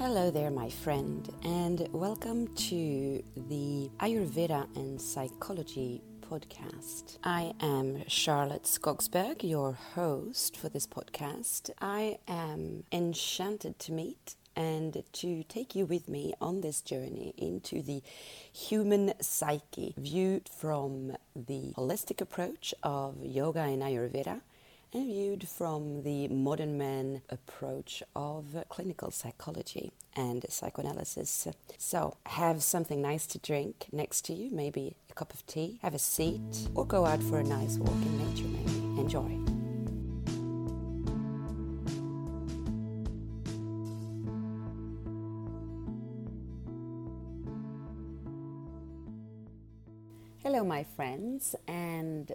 Hello there, my friend, and welcome to the Ayurveda and Psychology podcast. I am Charlotte Skogsberg, your host for this podcast. I am enchanted to meet and to take you with me on this journey into the human psyche, viewed from the holistic approach of yoga and Ayurveda and viewed from the modern man approach of clinical psychology and psychoanalysis. So, have something nice to drink next to you, maybe a cup of tea, have a seat, or go out for a nice walk in nature, maybe. Enjoy. Hello, my friends, and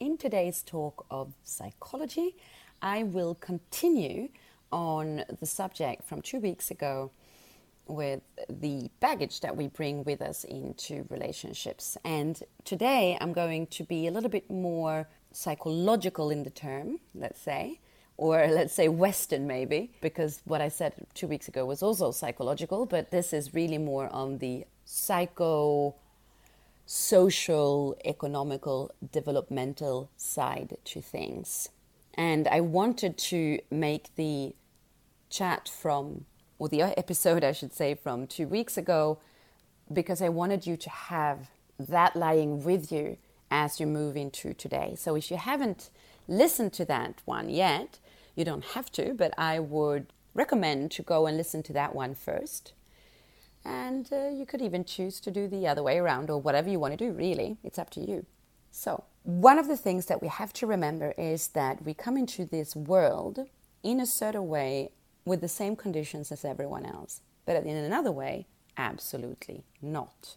in today's talk of psychology, I will continue on the subject from two weeks ago with the baggage that we bring with us into relationships. And today I'm going to be a little bit more psychological in the term, let's say, or let's say Western maybe, because what I said two weeks ago was also psychological, but this is really more on the psycho social, economical, developmental side to things. And I wanted to make the chat from, or the episode, I should say, from two weeks ago, because I wanted you to have that lying with you as you move into today. So if you haven't listened to that one yet, you don't have to, but I would recommend to go and listen to that one first and uh, you could even choose to do the other way around or whatever you want to do, really. It's up to you. So, one of the things that we have to remember is that we come into this world in a certain way with the same conditions as everyone else, but in another way, absolutely not.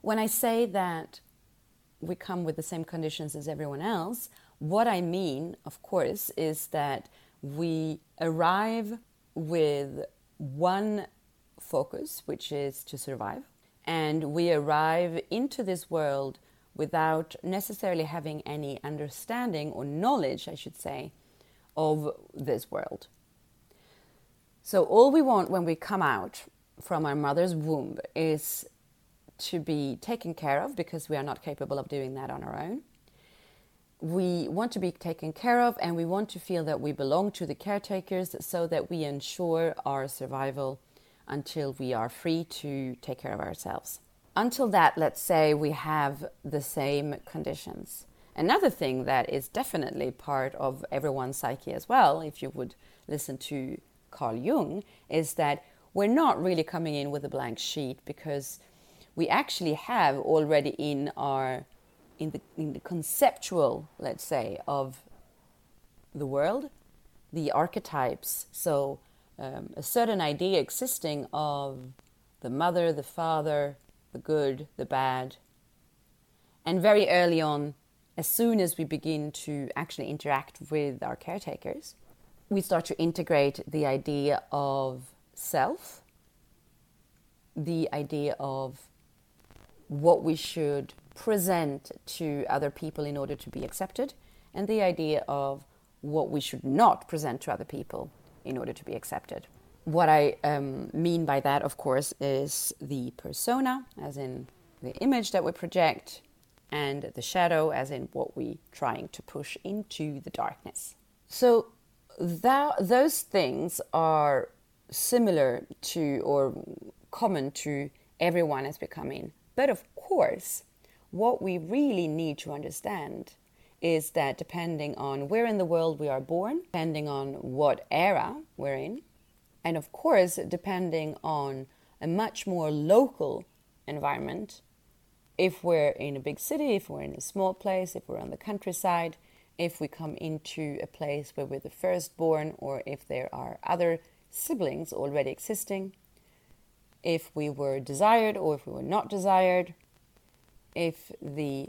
When I say that we come with the same conditions as everyone else, what I mean, of course, is that we arrive with one focus, which is to survive. And we arrive into this world without necessarily having any understanding or knowledge, I should say, of this world. So, all we want when we come out from our mother's womb is to be taken care of because we are not capable of doing that on our own. We want to be taken care of and we want to feel that we belong to the caretakers so that we ensure our survival until we are free to take care of ourselves. Until that, let's say we have the same conditions. Another thing that is definitely part of everyone's psyche as well, if you would listen to Carl Jung, is that we're not really coming in with a blank sheet because we actually have already in our in the in the conceptual, let's say, of the world, the archetypes. So um, a certain idea existing of the mother, the father, the good, the bad. And very early on, as soon as we begin to actually interact with our caretakers, we start to integrate the idea of self, the idea of what we should present to other people in order to be accepted, and the idea of what we should not present to other people in order to be accepted. What I um, mean by that, of course, is the persona, as in the image that we project, and the shadow, as in what we're trying to push into the darkness. So, that, those things are similar to or common to everyone as in. But of course, what we really need to understand is that depending on where in the world we are born, depending on what era we're in, and of course, depending on a much more local environment, if we're in a big city, if we're in a small place, if we're on the countryside, if we come into a place where we're the firstborn, or if there are other siblings already existing, if we were desired or if we were not desired, if the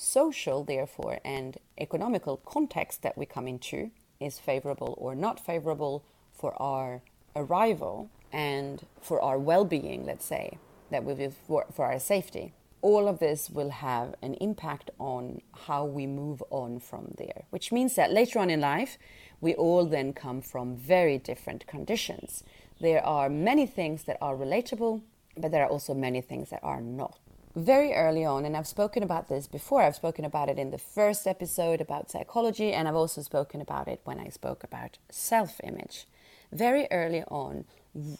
social, therefore, and economical context that we come into is favorable or not favorable for our arrival and for our well being, let's say, that we for, for our safety. All of this will have an impact on how we move on from there, which means that later on in life, we all then come from very different conditions. There are many things that are relatable, but there are also many things that are not. Very early on, and I've spoken about this before, I've spoken about it in the first episode about psychology, and I've also spoken about it when I spoke about self image. Very early on,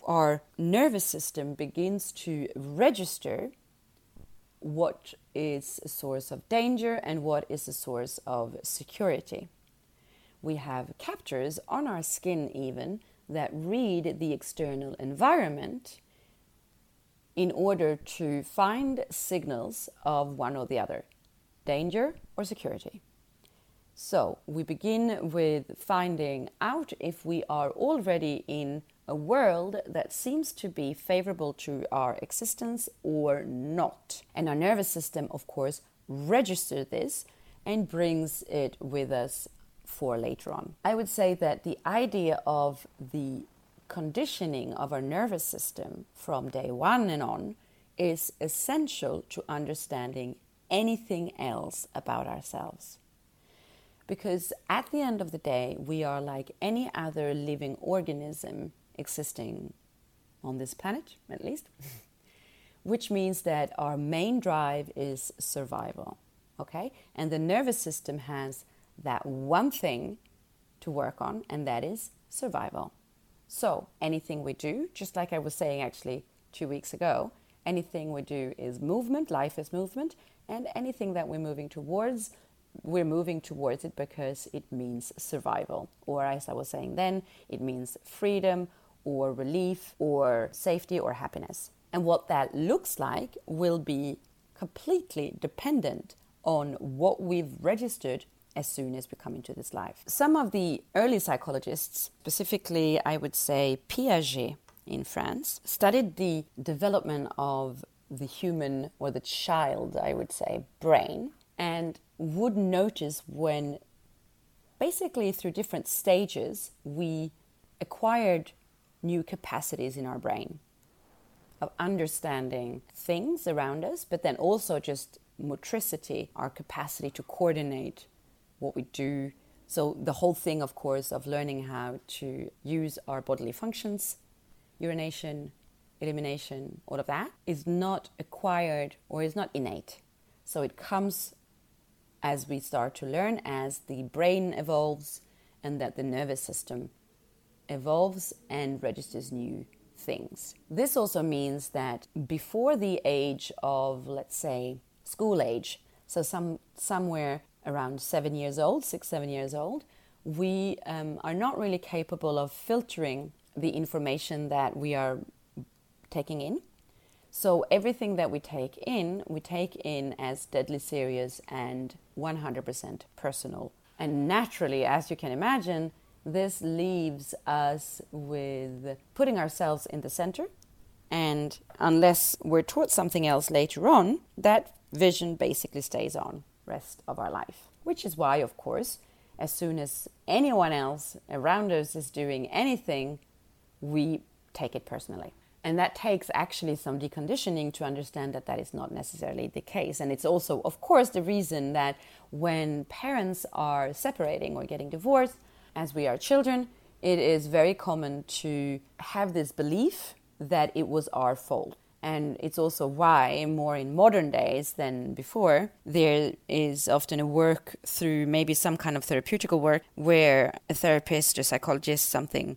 our nervous system begins to register what is a source of danger and what is a source of security. We have captors on our skin, even that read the external environment in order to find signals of one or the other danger or security. So we begin with finding out if we are already in a world that seems to be favorable to our existence or not. And our nervous system, of course, registers this and brings it with us for later on. I would say that the idea of the conditioning of our nervous system from day one and on is essential to understanding anything else about ourselves. Because at the end of the day, we are like any other living organism existing on this planet, at least, which means that our main drive is survival. Okay? And the nervous system has that one thing to work on, and that is survival. So, anything we do, just like I was saying actually two weeks ago, anything we do is movement, life is movement, and anything that we're moving towards, we're moving towards it because it means survival. Or, as I was saying then, it means freedom or relief or safety or happiness. And what that looks like will be completely dependent on what we've registered as soon as we come into this life. Some of the early psychologists, specifically, I would say Piaget in France, studied the development of the human or the child, I would say, brain, and would notice when basically through different stages we acquired new capacities in our brain of understanding things around us, but then also just motricity, our capacity to coordinate what we do. So, the whole thing, of course, of learning how to use our bodily functions, urination, elimination, all of that, is not acquired or is not innate. So, it comes as we start to learn, as the brain evolves, and that the nervous system evolves and registers new things. This also means that before the age of, let's say, school age, so some somewhere around seven years old, six, seven years old, we um, are not really capable of filtering the information that we are taking in. So everything that we take in, we take in as deadly serious and 100% personal. And naturally, as you can imagine, this leaves us with putting ourselves in the center. And unless we're taught something else later on, that vision basically stays on rest of our life. Which is why, of course, as soon as anyone else around us is doing anything, we take it personally. And that takes actually some deconditioning to understand that that is not necessarily the case. And it's also, of course, the reason that when parents are separating or getting divorced, as we are children, it is very common to have this belief that it was our fault. And it's also why, more in modern days than before, there is often a work through maybe some kind of therapeutical work where a therapist or psychologist, something,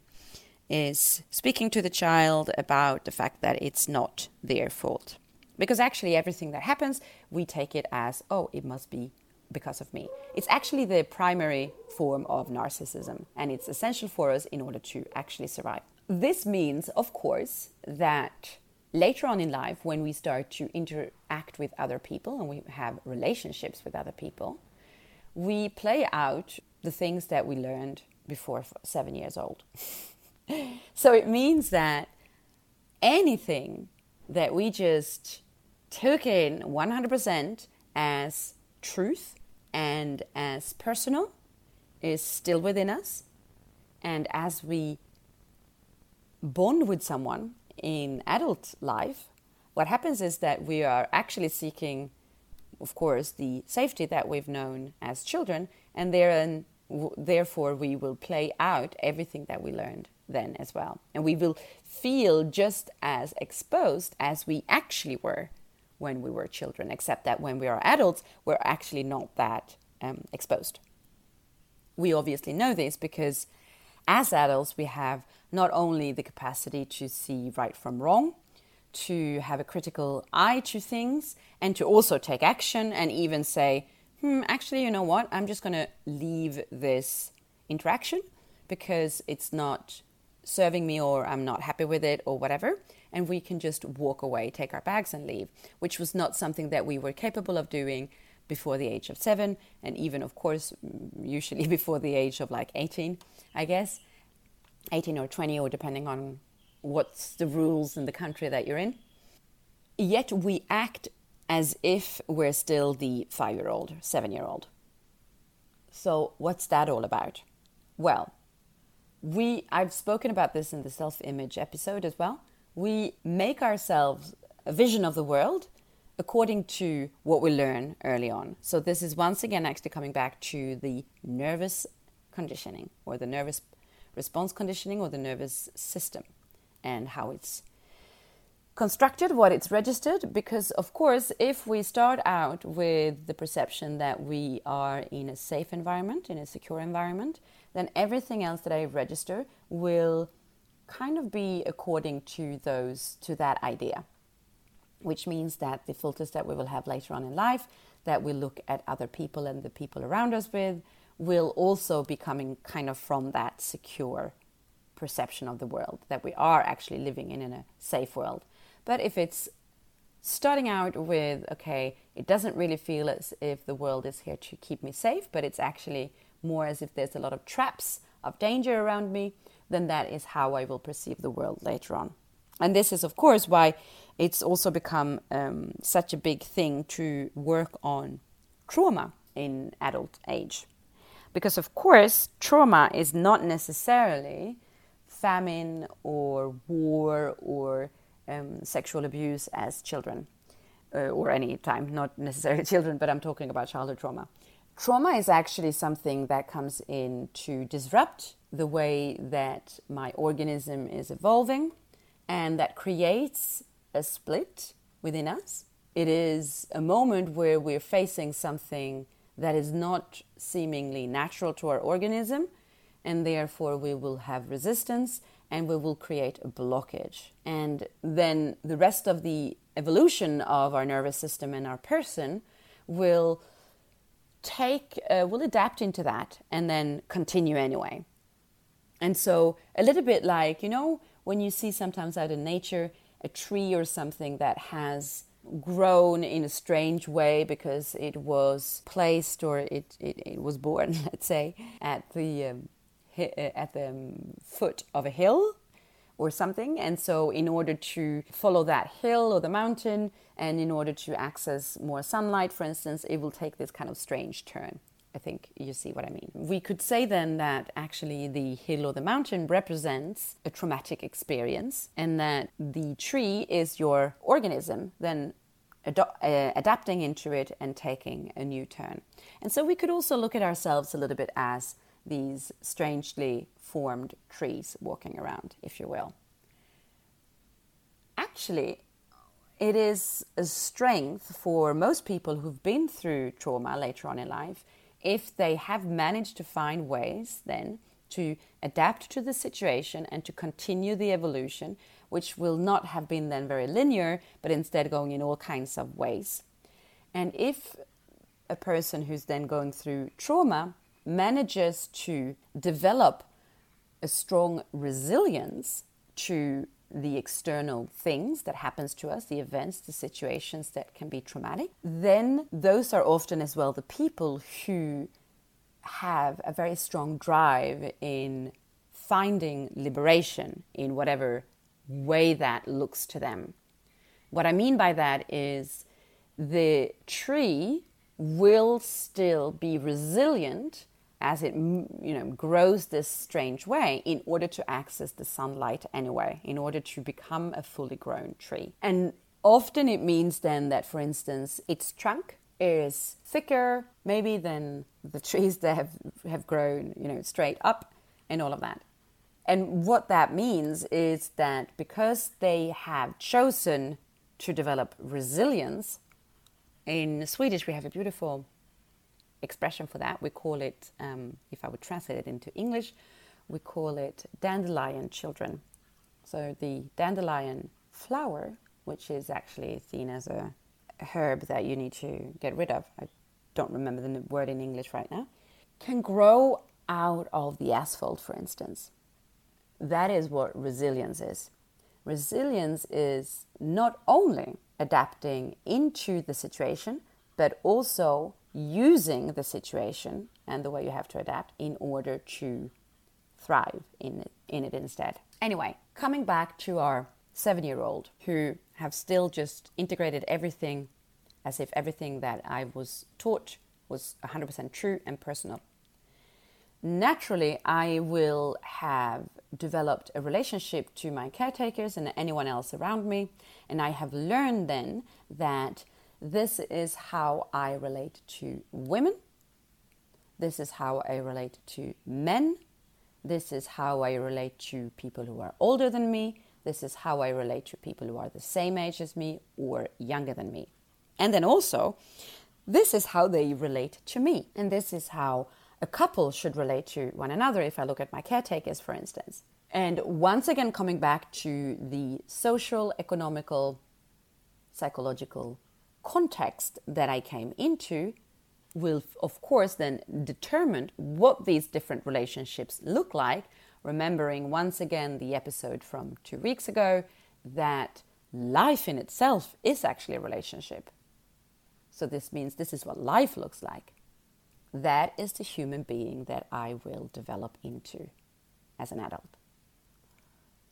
is speaking to the child about the fact that it's not their fault. Because actually, everything that happens, we take it as, oh, it must be because of me. It's actually the primary form of narcissism, and it's essential for us in order to actually survive. This means, of course, that later on in life, when we start to interact with other people and we have relationships with other people, we play out the things that we learned before seven years old. so it means that anything that we just took in 100% as truth and as personal is still within us. And as we bond with someone in adult life, what happens is that we are actually seeking, of course, the safety that we've known as children, and w- therefore, we will play out everything that we learned then as well. And we will feel just as exposed as we actually were when we were children, except that when we are adults, we're actually not that um, exposed. We obviously know this because as adults, we have not only the capacity to see right from wrong, to have a critical eye to things, and to also take action and even say, hmm, actually, you know what? I'm just going to leave this interaction because it's not serving me or I'm not happy with it or whatever. And we can just walk away, take our bags, and leave, which was not something that we were capable of doing before the age of seven, and even, of course, usually before the age of like 18, I guess, 18 or 20, or depending on what's the rules in the country that you're in. Yet we act as if we're still the five year old, seven year old. So, what's that all about? Well, we I've spoken about this in the self-image episode as well. We make ourselves a vision of the world according to what we learn early on. So this is once again actually coming back to the nervous conditioning or the nervous response conditioning or the nervous system and how it's constructed, what it's registered. Because, of course, if we start out with the perception that we are in a safe environment, in a secure environment, then everything else that I register will kind of be according to those to that idea which means that the filters that we will have later on in life that we look at other people and the people around us with will also be coming kind of from that secure perception of the world that we are actually living in in a safe world but if it's starting out with okay it doesn't really feel as if the world is here to keep me safe but it's actually more as if there's a lot of traps of danger around me, then that is how I will perceive the world later on. And this is, of course, why it's also become um, such a big thing to work on trauma in adult age. Because, of course, trauma is not necessarily famine or war or um, sexual abuse as children uh, or any time, not necessarily children, but I'm talking about childhood trauma. Trauma is actually something that comes in to disrupt the way that my organism is evolving and that creates a split within us. It is a moment where we're facing something that is not seemingly natural to our organism, and therefore we will have resistance and we will create a blockage. And then the rest of the evolution of our nervous system and our person will take, uh, will adapt into that and then continue anyway. And so, a little bit like, you know, when you see sometimes out in nature a tree or something that has grown in a strange way because it was placed or it, it, it was born, let's say, at the, um, uh, at the um, foot of a hill or something. And so, in order to follow that hill or the mountain, and in order to access more sunlight, for instance, it will take this kind of strange turn. I think you see what I mean. We could say then that actually the hill or the mountain represents a traumatic experience, and that the tree is your organism then ad- uh, adapting into it and taking a new turn. And so we could also look at ourselves a little bit as these strangely formed trees walking around, if you will. Actually, it is a strength for most people who've been through trauma later on in life if they have managed to find ways then to adapt to the situation and to continue the evolution, which will not have been then very linear, but instead going in all kinds of ways. And if a person who's then going through trauma manages to develop a strong resilience to the external things that happens to us the events the situations that can be traumatic then those are often as well the people who have a very strong drive in finding liberation in whatever way that looks to them. What i mean by that is the tree will still be resilient as it you know grows this strange way in order to access the sunlight anyway in order to become a fully grown tree and often it means then that for instance its trunk is thicker, maybe than the trees that have, have grown, you know, straight up and all of that. And what that means is that because they have chosen to develop resilience, in Swedish we have a beautiful expression for that. We call it, um, if I would translate it into English, we call it dandelion children. So the dandelion flower, which is actually seen as a herb that you need to get rid of, I don't remember the word in English right now, can grow out of the asphalt, for instance. That is what resilience is. Resilience is not only adapting into the situation, but also using the situation and the way you have to adapt in order to thrive in it, in it instead. Anyway, coming back to our seven year old who have still just integrated everything as if everything that I was taught was 100% true and personal. Naturally, I will have developed a relationship to my caretakers and anyone else around me, and I have learned then that this is how I relate to women, this is how I relate to men, this is how I relate to people who are older than me, this is how I relate to people who are the same age as me or younger than me. And then also, this is how they relate to me. And this is how a couple should relate to one another if I look at my caretakers, for instance. And once again, coming back to the social, economical, psychological context that I came into, will of course then determine what these different relationships look like. Remembering once again the episode from two weeks ago that life in itself is actually a relationship. So this means this is what life looks like. That is the human being that I will develop into as an adult.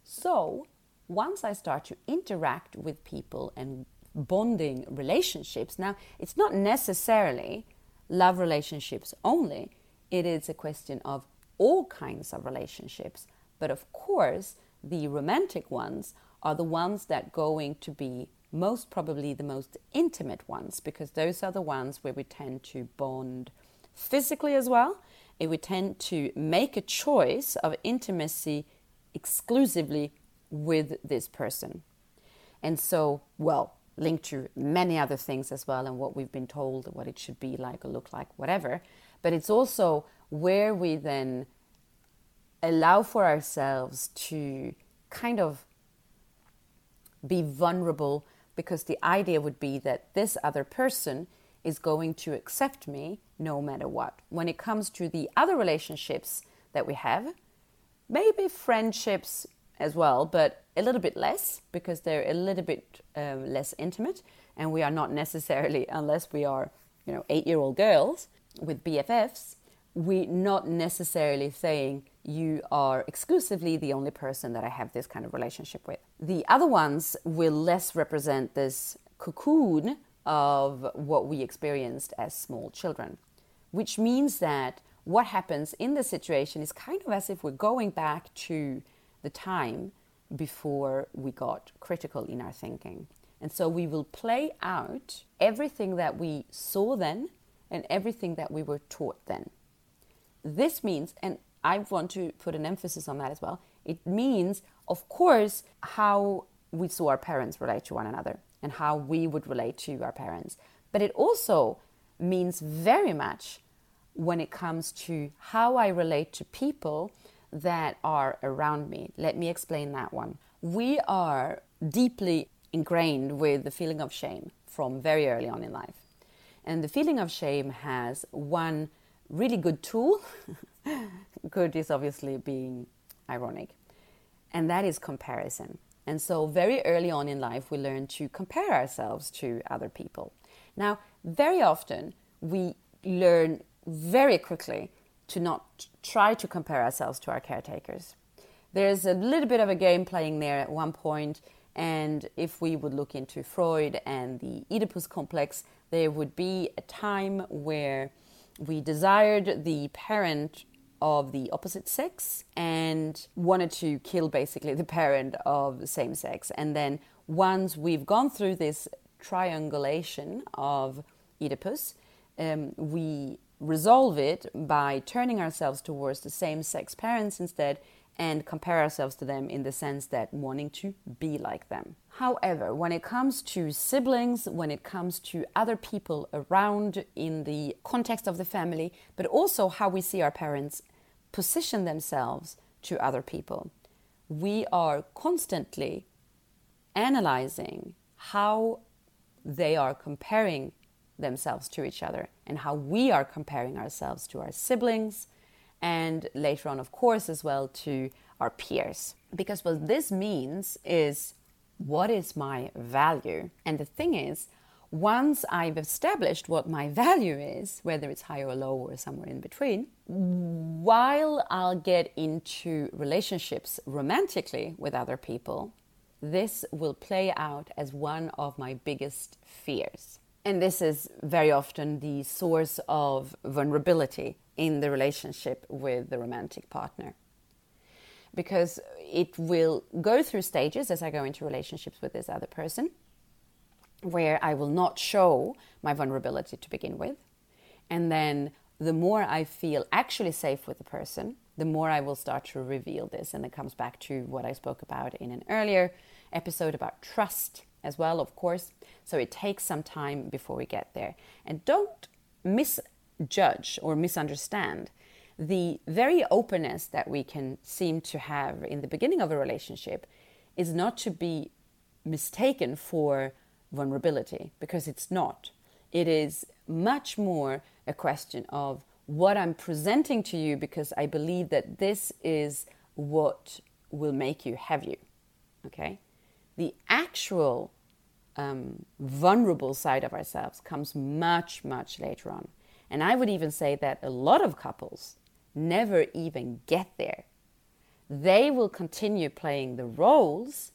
So once I start to interact with people and bonding relationships, now it's not necessarily love relationships only, it is a question of all kinds of relationships. But of course, the romantic ones are the ones that going to be most probably the most intimate ones because those are the ones where we tend to bond physically as well and we tend to make a choice of intimacy exclusively with this person. And so well linked to many other things as well and what we've been told what it should be like or look like whatever but it's also where we then allow for ourselves to kind of be vulnerable because the idea would be that this other person is going to accept me no matter what. When it comes to the other relationships that we have, maybe friendships as well, but a little bit less because they're a little bit um, less intimate, and we are not necessarily, unless we are, you know, eight-year-old girls with BFFs, we're not necessarily saying you are exclusively the only person that I have this kind of relationship with. The other ones will less represent this cocoon of what we experienced as small children, which means that what happens in the situation is kind of as if we're going back to the time before we got critical in our thinking. And so we will play out everything that we saw then and everything that we were taught then. This means, and I want to put an emphasis on that as well. It means, of course, how we saw our parents relate to one another and how we would relate to our parents. But it also means very much when it comes to how I relate to people that are around me. Let me explain that one. We are deeply ingrained with the feeling of shame from very early on in life. And the feeling of shame has one really good tool good is obviously being ironic, and that is comparison. And so, very early on in life, we learn to compare ourselves to other people. Now, very often, we learn very quickly to not try to compare ourselves to our caretakers. There's a little bit of a game playing there at one point, and if we would look into Freud and the Oedipus complex, there would be a time where we desired the parent of the opposite sex and wanted to kill basically the parent of the same sex. And then once we've gone through this triangulation of Oedipus, um, we resolve it by turning ourselves towards the same sex parents instead and compare ourselves to them in the sense that wanting to be like them. However, when it comes to siblings, when it comes to other people around in the context of the family, but also how we see our parents position themselves to other people, we are constantly analyzing how they are comparing themselves to each other and how we are comparing ourselves to our siblings and later on, of course, as well to our peers. Because what this means is what is my value? And the thing is, once I've established what my value is, whether it's high or low or somewhere in between, while I'll get into relationships romantically with other people, this will play out as one of my biggest fears. And this is very often the source of vulnerability in the relationship with the romantic partner. Because it will go through stages as I go into relationships with this other person, where I will not show my vulnerability to begin with. And then the more I feel actually safe with the person, the more I will start to reveal this. And it comes back to what I spoke about in an earlier episode about trust as well, of course. So it takes some time before we get there. And don't misjudge or misunderstand the very openness that we can seem to have in the beginning of a relationship is not to be mistaken for vulnerability because it's not. It is much more a question of what I'm presenting to you because I believe that this is what will make you have you. Okay? The actual um, vulnerable side of ourselves comes much, much later on. And I would even say that a lot of couples never even get there. They will continue playing the roles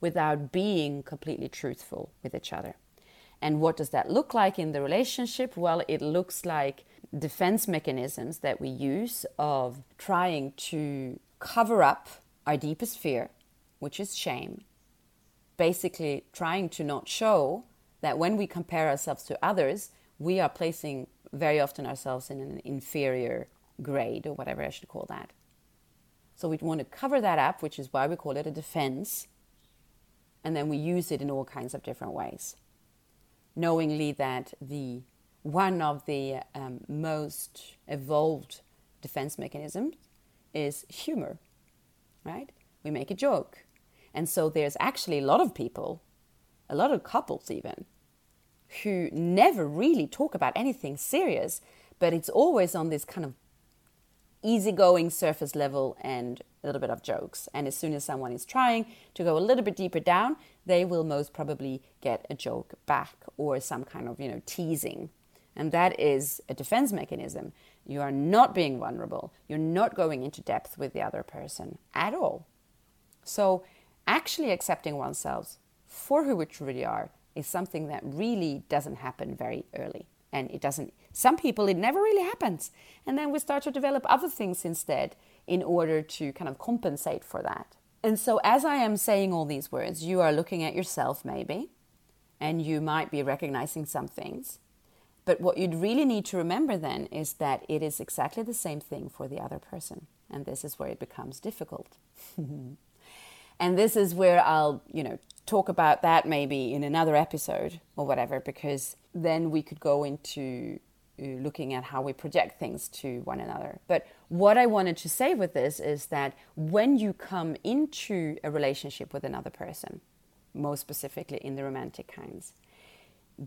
without being completely truthful with each other. And what does that look like in the relationship? Well, it looks like defense mechanisms that we use of trying to cover up our deepest fear, which is shame, basically trying to not show that when we compare ourselves to others, we are placing very often ourselves in an inferior grade or whatever I should call that. So we want to cover that up, which is why we call it a defense. And then we use it in all kinds of different ways, knowingly that the one of the um, most evolved defense mechanisms is humor, right? We make a joke. And so there's actually a lot of people, a lot of couples even, who never really talk about anything serious, but it's always on this kind of easygoing surface level and a little bit of jokes. And as soon as someone is trying to go a little bit deeper down, they will most probably get a joke back or some kind of, you know, teasing. And that is a defense mechanism. You are not being vulnerable. You're not going into depth with the other person at all. So actually accepting oneself for who we truly are is something that really doesn't happen very early. And it doesn't, some people, it never really happens. And then we start to develop other things instead in order to kind of compensate for that. And so, as I am saying all these words, you are looking at yourself maybe, and you might be recognizing some things. But what you'd really need to remember then is that it is exactly the same thing for the other person. And this is where it becomes difficult. And this is where I'll, you know, talk about that maybe in another episode or whatever, because then we could go into uh, looking at how we project things to one another. But what I wanted to say with this is that when you come into a relationship with another person, most specifically in the romantic kinds,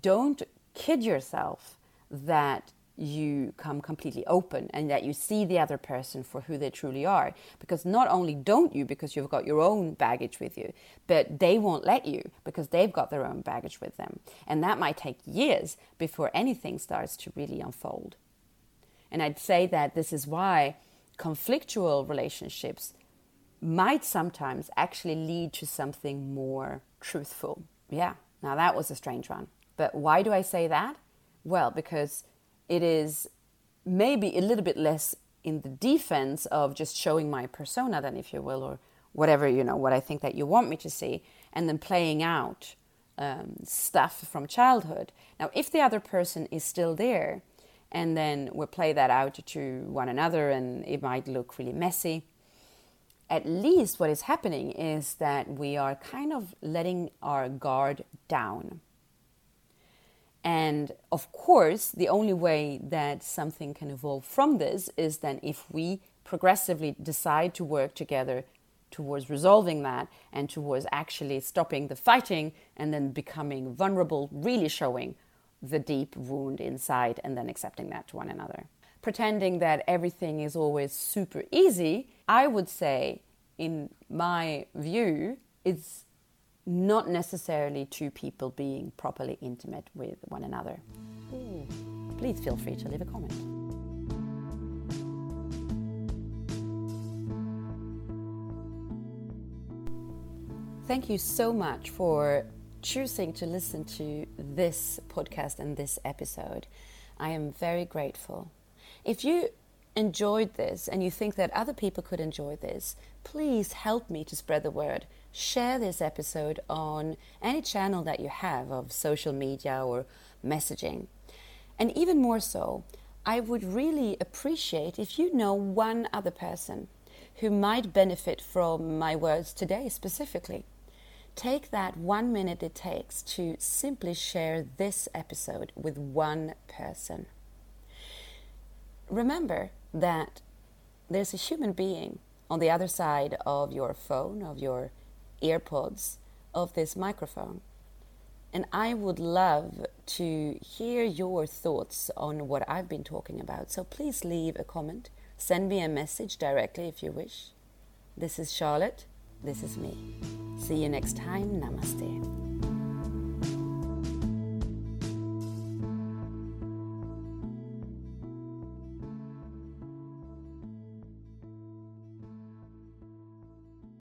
don't kid yourself that you come completely open and that you see the other person for who they truly are. Because not only don't you, because you've got your own baggage with you, but they won't let you because they've got their own baggage with them. And that might take years before anything starts to really unfold. And I'd say that this is why conflictual relationships might sometimes actually lead to something more truthful. Yeah, now that was a strange one. But why do I say that? Well, because it is maybe a little bit less in the defense of just showing my persona then if you will or whatever you know what i think that you want me to see and then playing out um, stuff from childhood. Now, if the other person is still there, and then we play that out to one another, and it might look really messy. At least what is happening is that we are kind of letting our guard down. And of course, the only way that something can evolve from this is then if we progressively decide to work together towards resolving that and towards actually stopping the fighting and then becoming vulnerable, really showing the deep wound inside and then accepting that to one another. Pretending that everything is always super easy, I would say, in my view, it's not necessarily two people being properly intimate with one another. Ooh. Please feel free to leave a comment. Thank you so much for choosing to listen to this podcast and this episode. I am very grateful. If you enjoyed this and you think that other people could enjoy this, please help me to spread the word. Share this episode on any channel that you have of social media or messaging. And even more so, I would really appreciate if you know one other person who might benefit from my words today specifically. Take that one minute it takes to simply share this episode with one person. Remember that there's a human being on the other side of your phone, of your earpods, of this microphone. And I would love to hear your thoughts on what I've been talking about. So please leave a comment. Send me a message directly if you wish. This is Charlotte. This is me. See you next time. Namaste.